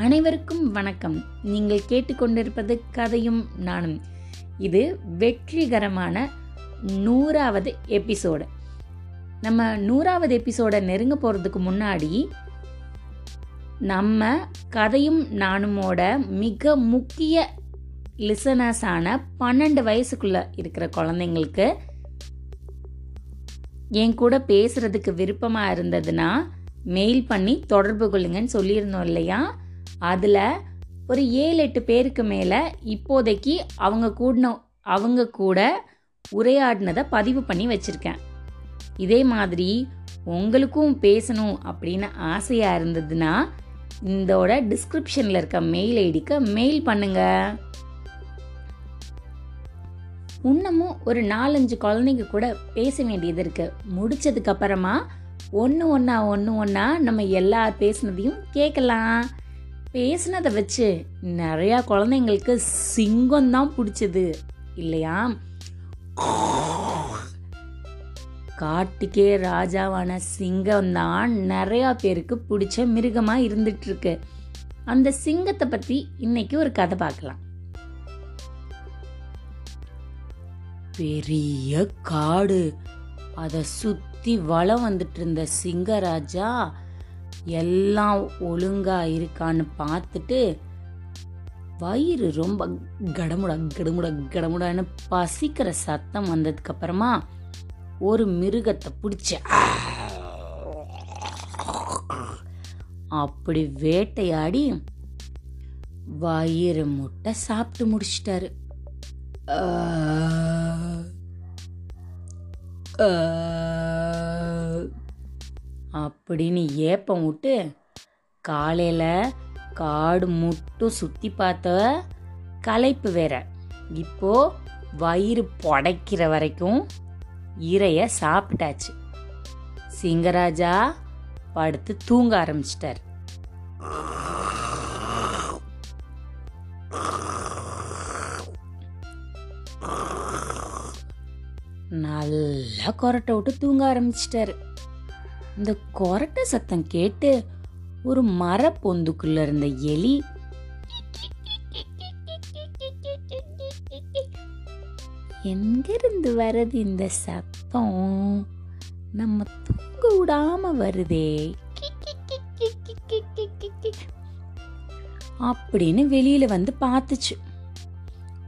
அனைவருக்கும் வணக்கம். நீங்கள் கேட்டுக்கொண்டிருப்பது கதையும் நானும். இது வெற்றிகரமான நூறாவது எபிசோடு. நம்ம நூறாவது எபிசோடை நெருங்க போகிறதுக்கு முன்னாடி நம்ம கதையும் நானுமோட மிக முக்கிய லிசனர்ஸான பன்னெண்டு வயசுக்குள்ள இருக்கிற குழந்தைங்களுக்கு என் கூட பேசுறதுக்கு விருப்பமா இருந்ததுன்னா மெயில் பண்ணி தொடர்பு கொள்ளுங்கன்னு சொல்லியிருந்தோம் இல்லையா? அதில் ஒரு ஏழு எட்டு பேருக்கு மேலே இப்போதைக்கு அவங்க கூடின அவங்க கூட உரையாடினதை பதிவு பண்ணி வச்சுருக்கேன். இதே மாதிரி உங்களுக்கும் பேசணும் அப்படின்னு ஆசையாக இருந்ததுன்னா இதோட டிஸ்கிரிப்ஷனில் இருக்க மெயில் ஐடிக்கு மெயில் பண்ணுங்க. இன்னமும் ஒரு நாலஞ்சு குழந்தைங்க கூட பேச வேண்டியது இருக்கு. முடிச்சதுக்கு அப்புறமா ஒன்று ஒன்றா ஒன்று ஒன்றா நம்ம எல்லார் பேசுனதையும் கேட்கலாம். பேசுனதை வச்சு நிறையா குழந்தைங்களுக்கு சிங்கம் தான் பிடிச்சது. இல்லையா? காட்டுக்கே ராஜாவான சிங்கம் தான் நிறையா பேருக்கு பிடிச்ச மிருகமாக இருந்துட்டுருக்கு அந்த சிங்கத்தை பற்றி இன்னைக்கு ஒரு கதை பார்க்கலாம். பெரிய காடு. அதை சுற்றி வளம் வந்துட்டு இருந்த சிங்கராஜா எல்லாம் ஒழுங்கா இருக்கான்னு பார்த்துட்டு வயிறு ரொம்ப கடமுட கடமுட கடமுடான்னு பசிக்கிற சத்தம் வந்ததுக்கு அப்புறமா ஒரு மிருகத்தை பிடிச்ச அப்படி வேட்டையாடி வயிறு முட்டை சாப்பிட்டு முடிச்சிட்டாரு. அப்படின்னு ஏப்பம் விட்டு காலையில் காடு முட்டும் சுற்றி பார்த்த களைப்பு வேற. இப்போ வயிறு புடைக்கிற வரைக்கும் இறைய சாப்பிட்டாச்சு. சிங்கராஜா படுத்து தூங்க ஆரம்பிச்சிட்டார். நல்லா கொரட்டை விட்டு தூங்க ஆரம்பிச்சிட்டாரு. இந்த கொரட்டை சத்தம் கேட்டு ஒரு மர பொந்துக்குள்ள இருந்த எலி எங்கிருந்து வருது இந்த சத்தம்? நம்ம தூங்க விடாம வருதே. அப்படின்னு வெளியில வந்து பார்த்துச்சு.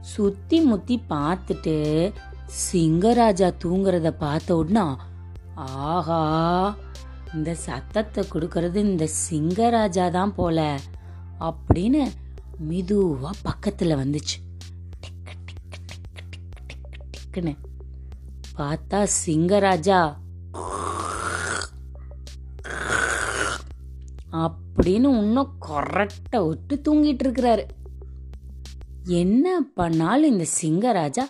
சுத்தி முத்தி பார்த்துட்டு சிங்கராஜா தூங்குறத பார்த்த உடனே ஆஹா இந்த சத்தத்தை கொடுக்கறது இந்த சிங்கராஜா தான் போல அப்படின்னு மெதுவாக பக்கத்தில் வந்துச்சு. டிக்கு, பார்த்தா சிங்கராஜா. அப்படின்னு இன்னும் கொரட்டை விட்டு தூங்கிட்டு இருக்கிறாரு. என்ன பண்ணாலும் இந்த சிங்கராஜா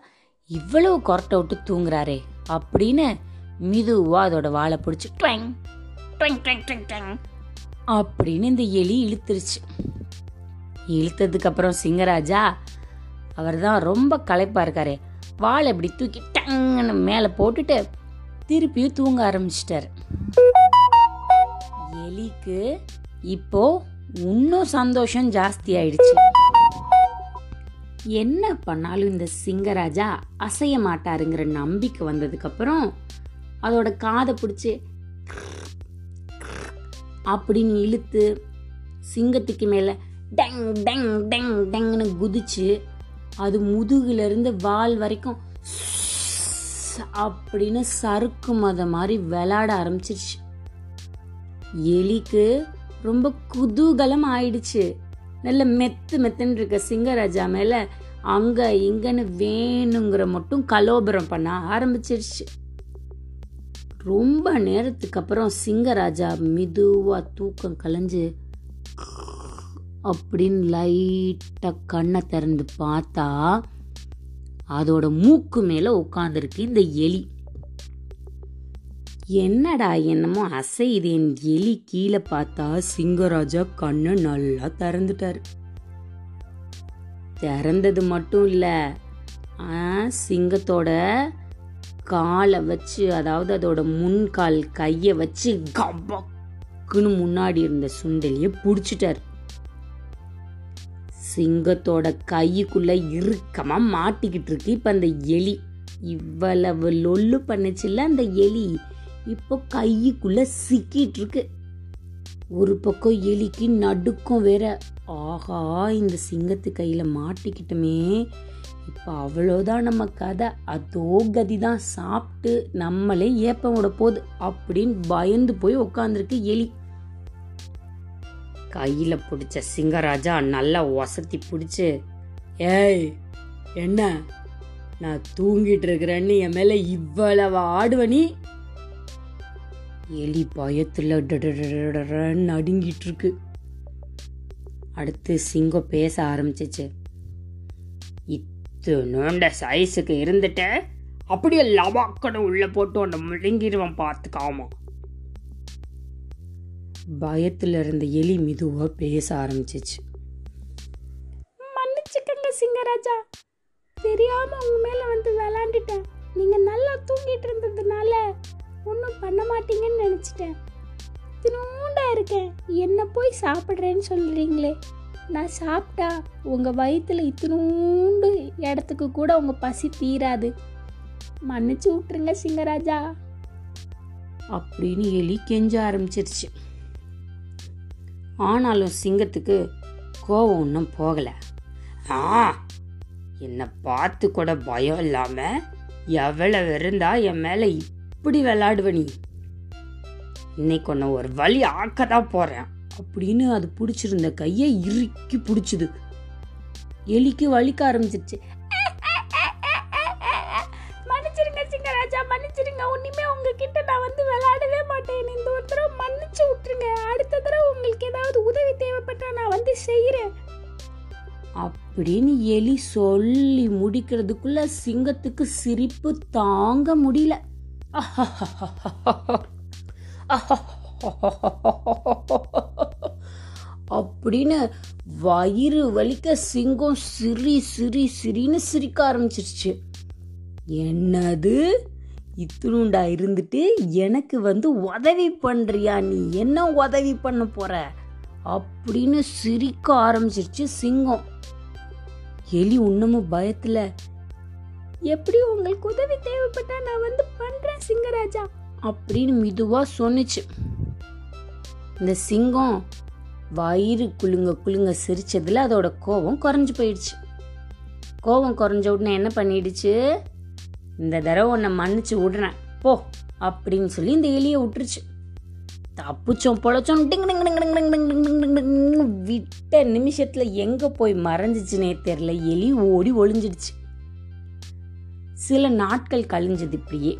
இவ்வளவு கொரட்டை விட்டு தூங்குறாரே அப்படின்னு மிதுவா அதோட வாழை பிடிச்சி ட்வங் அப்படின்னு இந்த எலி இழுத்துருச்சு. இழுத்ததுக்கு அப்புறம் சிங்கராஜா அவர் தான் ரொம்ப களைப்பா இருக்காரு. வாழை இப்படி தூக்கி டங்குன்னு மேலே போட்டுட்டு திருப்பியும் தூங்க ஆரம்பிச்சிட்டாரு. எலிக்கு இப்போ இன்னும் சந்தோஷம் ஜாஸ்தி ஆயிடுச்சு. என்ன பண்ணாலும் இந்த சிங்கராஜா அசைய மாட்டாருங்கிற நம்பிக்கை வந்ததுக்கு அப்புறம் அதோட காதை பிடிச்சி அப்படின்னு இழுத்து சிங்கத்துக்கு மேலே டங் டங் டங் டங்னு குதிச்சு அது முதுகுலேருந்து வால் வரைக்கும் அப்படின்னு சறுக்கு மதம் மாதிரி விளாட ஆரம்பிச்சிருச்சு. எலிக்கு ரொம்ப குதூகலம் ஆயிடுச்சு. நல்ல மெத்து மெத்துன்னு இருக்க சிங்கராஜா மேலே அங்கே இங்கன்னு வேணுங்கிற மட்டும் கலோபரம் பண்ண ஆரம்பிச்சிருச்சு. ரொம்ப நேரத்துக்கு அப்புறம் சிங்கராஜா மெதுவாக தூக்கம் கலைஞ்சு அப்படின்னு லைட்டாக கண்ணை திறந்து பார்த்தா அதோட மூக்கு மேலே உட்காந்துருக்கு இந்த எலி. என்னடா என்னமோ அசையுது என் எலி கீழே பார்த்தா சிங்கராஜா கண்ணை நல்லா திறந்துட்டாரு. திறந்தது மட்டும் இல்லை சிங்கத்தோட காலை வச்சு அதாவது அதோட முன்கால் கையை வச்சு கபக்குன்னு முன்னாடி இருந்த சுண்டலிய புடிச்சிட்டார். சிங்கத்தோட கைக்குள்ள இறுக்கமா மாட்டிக்கிட்டு இருக்கு. இப்ப அந்த எலி இவ்வளவு லொல்லு பண்ணுச்சுல்ல அந்த எலி இப்போ கைக்குள்ள சிக்கிட்டு இருக்கு. ஒரு பக்கம் எலிக்கு நடுக்கம் வேற. ஆஹா இந்த சிங்கத்து கையில மாட்டிக்கிட்டுமே. இப்போ அவ்வளோதான் நம்ம கதை. அதோ கதி தான் சாப்பிட்டு நம்மளே ஏப்பம் விட போகுது அப்படின்னு பயந்து போய் உட்காந்துருக்கு எலி. கையில் பிடிச்ச சிங்கராஜா நல்லா ஒசத்தி பிடிச்சி ஏய் என்ன? நான் தூங்கிட்டு இருக்கிறேன்னு என் மேலே இவ்வளவு ஆடுவனி எலி பயத்தில் நடுங்கிட்டு இருக்கு. அடுத்து சிங்கம் பேச ஆரம்பிச்சிச்சு. நோண்ட சைஸுக்கு இருந்துட்டு அப்படியே லவாக்கடை உள்ளே போட்டு உன்னை முழுங்கிடுவான் பார்த்துக்காமா பயத்தில் இருந்த எலி மெதுவாக பேச ஆரம்பிச்சிச்சு. மன்னிச்சுக்கங்க சிங்கராஜா. தெரியாம உங்க மேல வந்து விளாண்டுட்டேன். நீங்க நல்லா தூங்கிட்டு இருந்ததுனால ஒன்றும் பண்ண மாட்டீங்கன்னு நினச்சிட்டேன். தினூண்டா இருக்கேன். என்ன போய் சாப்பிட்றேன்னு சொல்றீங்களே. நான் சாப்பிட்டா உங்கள் வயிற்றில் இத்தினூண்டு இடத்துக்கு கூட உங்கள் பசி தீராது. மன்னிச்சு விட்டுருங்க சிங்கராஜா. அப்படின்னு எலி கெஞ்ச ஆரம்பிச்சிருச்சு. ஆனாலும் சிங்கத்துக்கு கோவம் ஒன்றும் போகலை. ஆ என்னை பார்த்து கூட பயம் இல்லாமல் எவ்வளவு இருந்தா என் மேலே இப்படி விளையாடுவ நீ? இன்னைக்கு ஒன்று ஒரு வழி ஆக்க தான் போகிறேன் அப்படின்னு அது பிடிச்சிருந்த கையை இறுக்கி பிடிச்சிது. எலிக்கு வலிக்க ஆரம்பிச்சிருச்சு. மன்னிச்சிருங்க சிங்கராஜா மன்னிச்சிருங்க. ஒன்றுமே உங்ககிட்ட நான் வந்து விளையாடவே மாட்டேன். இந்த ஒரு தடவை மன்னிச்சு விட்டுருங்க. அடுத்த தடவை உங்களுக்கு ஏதாவது உதவி தேவைப்பட்டா நான் வந்து செய்கிறேன் அப்படின்னு எலி சொல்லி முடிக்கிறதுக்குள்ள சிங்கத்துக்கு சிரிப்பு தாங்க முடியல. அப்படின்னு வயிறு வலிக்க சிங்கம் சிரி சிரி சிரின்னு சிரிக்க ஆரம்பிச்சிருச்சு. என்னது? இத்துணுண்டா இருந்துட்டு எனக்கு வந்து உதவி பண்றியா? நீ என்ன உதவி பண்ண போற? அப்படின்னு சிரிக்க ஆரம்பிச்சிருச்சு சிங்கம். எலி இன்னமும் பயத்துல எப்படி உங்களுக்கு உதவி தேவைப்பட்டா நான் வந்து பண்றேன் சிங்கராஜா? அப்படின்னு மெதுவா சொன்னுச்சு. இந்த சிங்கம் வயிறு குலுங்க குலுங்க சிரிச்சதுல அதோட கோபம் குறைஞ்சு போயிடுச்சு. கோபம் குறைஞ்ச உடனே என்ன பண்ணிடுச்சு? இந்த தடவை உன்னை மன்னிச்சு விடுறேன். போ அப்படின்னு சொல்லி இந்த எலியை விட்டுருச்சு. தப்புச்சோம் பொழைச்சோம் டிங் டிங் டிங் டிங் டிங் டிங் டிங் டிங் டிங் விட்ட நிமிஷத்துல எங்க போய் மறைஞ்சிச்சுனே தெரியல எலி ஓடி ஒளிஞ்சிடுச்சு. சில நாட்கள் கழிஞ்சது இப்படியே.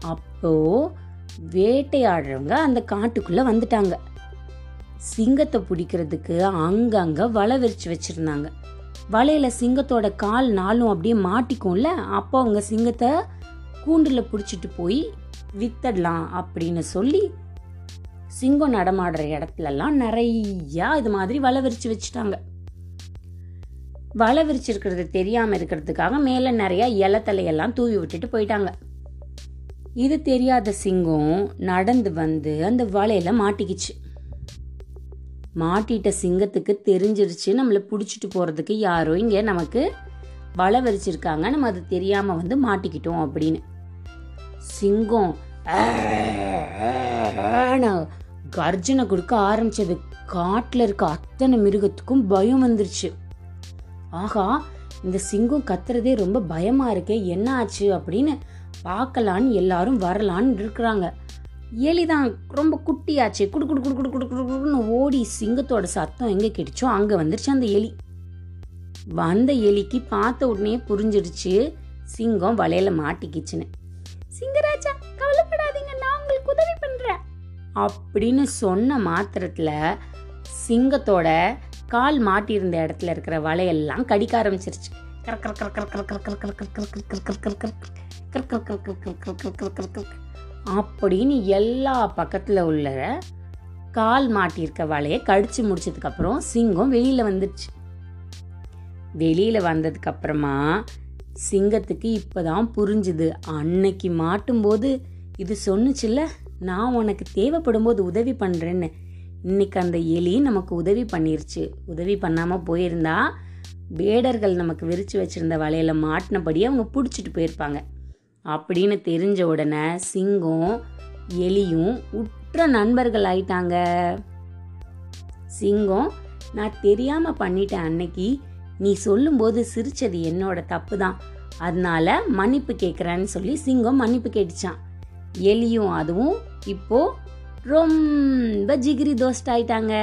அப்போ வேட்டையாடுறவங்க அந்த காட்டுக்குள்ளே வந்துட்டாங்க. சிங்கத்தை பிடிக்கிறதுக்கு அங்கங்கே வலை விரிச்சு வச்சுருந்தாங்க. வலையில் சிங்கத்தோட கால் நாளும் அப்படியே மாட்டிக்கும்ல அப்போ அவங்க சிங்கத்தை கூண்டில் பிடிச்சிட்டு போய் வித்தடலாம் அப்படின்னு சொல்லி சிங்கம் நடமாடுற இடத்துலலாம் நிறையா இது மாதிரி வலை விரிச்சு வச்சுட்டாங்க. வலை விரிச்சிருக்கிறது தெரியாமல் இருக்கிறதுக்காக நிறையா இலை தலையெல்லாம் தூவி விட்டுட்டு போயிட்டாங்க. இது தெரியாத சிங்கம் நடந்து வந்து அந்த வலையில மாட்டிக்கிச்சு. மாட்டிட்ட சிங்கத்துக்கு தெரிஞ்சிருச்சு. நம்மளை பிடிச்சிட்டு போறதுக்கு யாரோ இங்கே நமக்கு வலை வரிச்சிருக்காங்க. நம்ம அது தெரியாம வந்து மாட்டிக்கிட்டோம் அப்படின்னு. சிங்கம் கர்ஜனை கொடுக்க ஆரம்பிச்சது. காட்டில் இருக்க அத்தனை மிருகத்துக்கும் பயம் வந்துருச்சு. ஆகா இந்த சிங்கம் கத்துறதே ரொம்ப பயமா இருக்கே. என்ன ஆச்சு அப்படின்னு பார்க்கலான்னு எல்லாரும் வரலான்னு இருக்கிறாங்க. எலிதான் ரொம்ப குட்டியாச்சு. குடு குடு குடு குடு குடு குடு குடுன்னு ஓடி சிங்கத்தோட சத்தம் எங்கே கிடைச்சோ அங்கே வந்துருச்சு அந்த எலி. வந்த எலிக்கு பார்த்த உடனே புரிஞ்சிடுச்சு சிங்கம் வலையில மாட்டிக்கிச்சுன்னு. சிங்கராஜா கவலைப்படாதீங்க நான் உங்களுக்கு உதவி பண்றேன். அப்படின்னு சொன்ன மாத்திரத்துல சிங்கத்தோட கால் மாட்டியிருந்த இடத்துல இருக்கிற வலையெல்லாம் கடிக்க ஆரம்பிச்சிருச்சு. அப்படின்னு எல்லா பக்கத்தில் உள்ள கால் மாட்டியிருக்க வலையை கடிச்சு முடிச்சதுக்கப்புறம் சிங்கம் வெளியில் வந்துடுச்சு வெளியில் வந்ததுக்கப்புறமா சிங்கத்துக்கு இப்போதான் புரிஞ்சுது. அன்னைக்கு மாட்டும்போது இது சொன்னுச்சுல்ல நான் உனக்கு தேவைப்படும் போது உதவி பண்ணுறேன்னு இன்னைக்கு அந்த எலி நமக்கு உதவி பண்ணிருச்சு. உதவி பண்ணாமல் போயிருந்தா வேடர்கள் நமக்கு விரிச்சு வச்சிருந்த வலையில மாட்டினபடி அவங்க பிடிச்சிட்டு போயிருப்பாங்க. அப்படின்னு தெரிஞ்ச உடனே சிங்கம் எலியும் உற்ற நண்பர்கள் ஆயிட்டாங்க. சிங்கம் நான் தெரியாம பண்ணிட்டேன் அன்னைக்கு நீ சொல்லும்போது சிரிச்சது என்னோட தப்பு தான் அதனால மன்னிப்பு கேட்குறேன்னு சொல்லி சிங்கம் மன்னிப்பு கேட்டுச்சான். எலியும் அதுவும் இப்போ ரொம்ப ஜிகிரி தோஸ்ட் ஆயிட்டாங்க